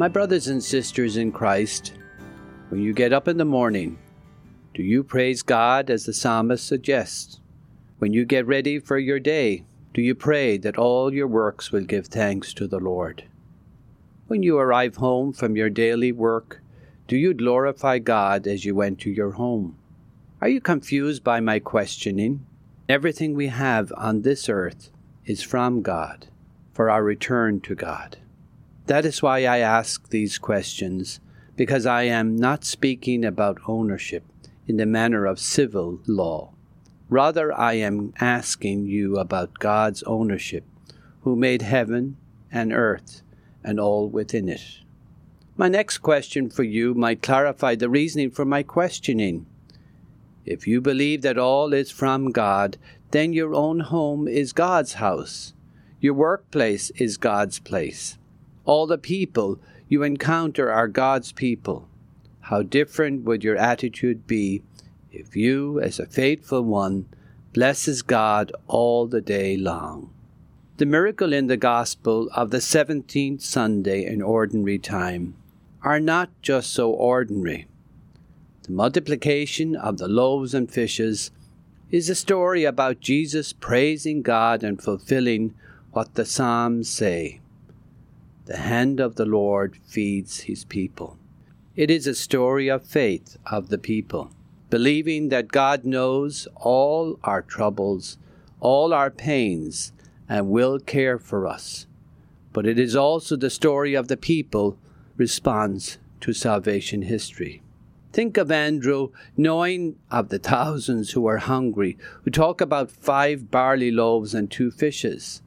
My brothers and sisters in Christ, when you get up in the morning, do you praise God as the psalmist suggests? When you get ready for your day, do you pray that all your works will give thanks to the Lord? When you arrive home from your daily work, do you glorify God as you went to your home? Are you confused by my questioning? Everything we have on this earth is from God, for our return to God. That is why I ask these questions, because I am not speaking about ownership in the manner of civil law. Rather, I am asking you about God's ownership, who made heaven and earth and all within it. My next question for you might clarify the reasoning for my questioning. If you believe that all is from God, then your own home is God's house. Your workplace is God's place. All the people you encounter are God's people. How different would your attitude be if you, as a faithful one, blesses God all the day long. The miracle in the Gospel of the 17th Sunday in Ordinary Time are not just so ordinary. The multiplication of the loaves and fishes is a story about Jesus praising God and fulfilling what the Psalms say. The hand of the Lord feeds his people. It is a story of faith of the people believing that God knows all our troubles, all our pains, and will care for us. But it is also the story of the people response to salvation history. Think of Andrew knowing of the thousands who are hungry, who talk about five barley loaves and two fishes.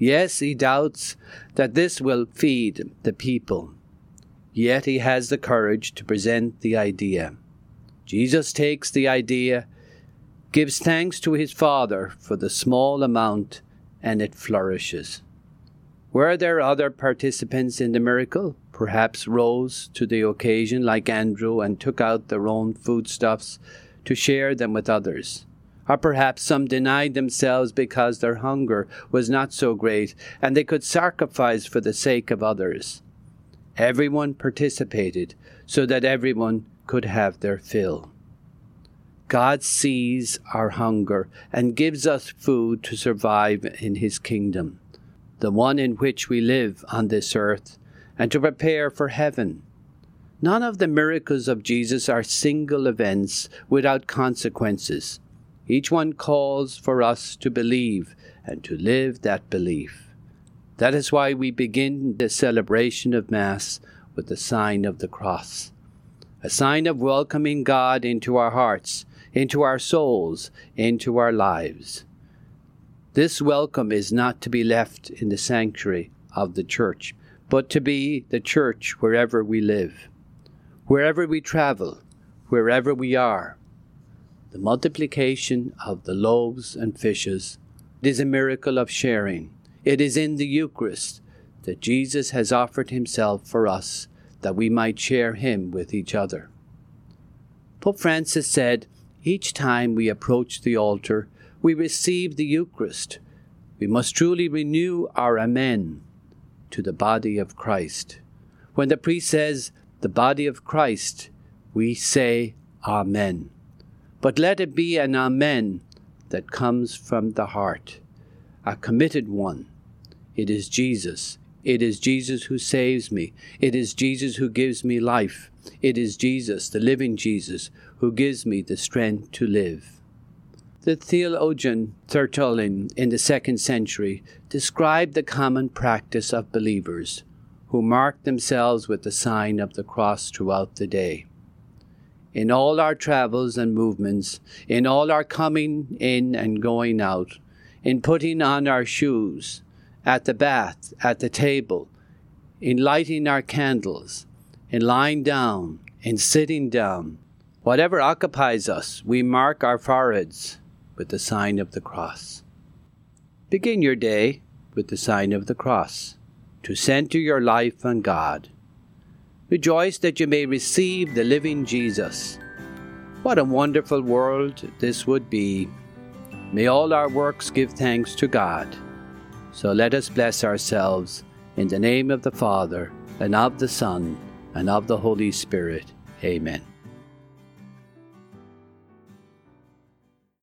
Yes, he doubts that this will feed the people. Yet he has the courage to present the idea. Jesus takes the idea, gives thanks to his Father for the small amount, and it flourishes. Were there other participants in the miracle? Perhaps rose to the occasion like Andrew and took out their own foodstuffs to share them with others. Or perhaps some denied themselves because their hunger was not so great and they could sacrifice for the sake of others. Everyone participated so that everyone could have their fill. God sees our hunger and gives us food to survive in His kingdom, the one in which we live on this earth, and to prepare for heaven. None of the miracles of Jesus are single events without consequences. Each one calls for us to believe and to live that belief. That is why we begin the celebration of Mass with the sign of the cross a sign of welcoming God into our hearts, into our souls, into our lives. This welcome is not to be left in the sanctuary of the church, but to be the church wherever we live, wherever we travel, wherever we are. The multiplication of the loaves and fishes is a miracle of sharing. It is in the Eucharist that Jesus has offered himself for us that we might share him with each other. Pope Francis said, Each time we approach the altar, we receive the Eucharist. We must truly renew our Amen to the body of Christ. When the priest says, the body of Christ, we say, Amen. But let it be an Amen that comes from the heart, a committed one. It is Jesus it is Jesus who saves me. It is Jesus who gives me life. It is Jesus, the living Jesus, who gives me the strength to live. The theologian Tertullian in the second century described the common practice of believers who marked themselves with the sign of the cross throughout the day. In all our travels and movements, in all our coming in and going out, in putting on our shoes, at the bath, at the table, in lighting our candles, in lying down, in sitting down. Whatever occupies us, we mark our foreheads with the sign of the cross. Begin your day with the sign of the cross to center your life on God. Rejoice that you may receive the living Jesus. What a wonderful world this would be. May all our works give thanks to God. So let us bless ourselves in the name of the Father, and of the Son, and of the Holy Spirit. Amen.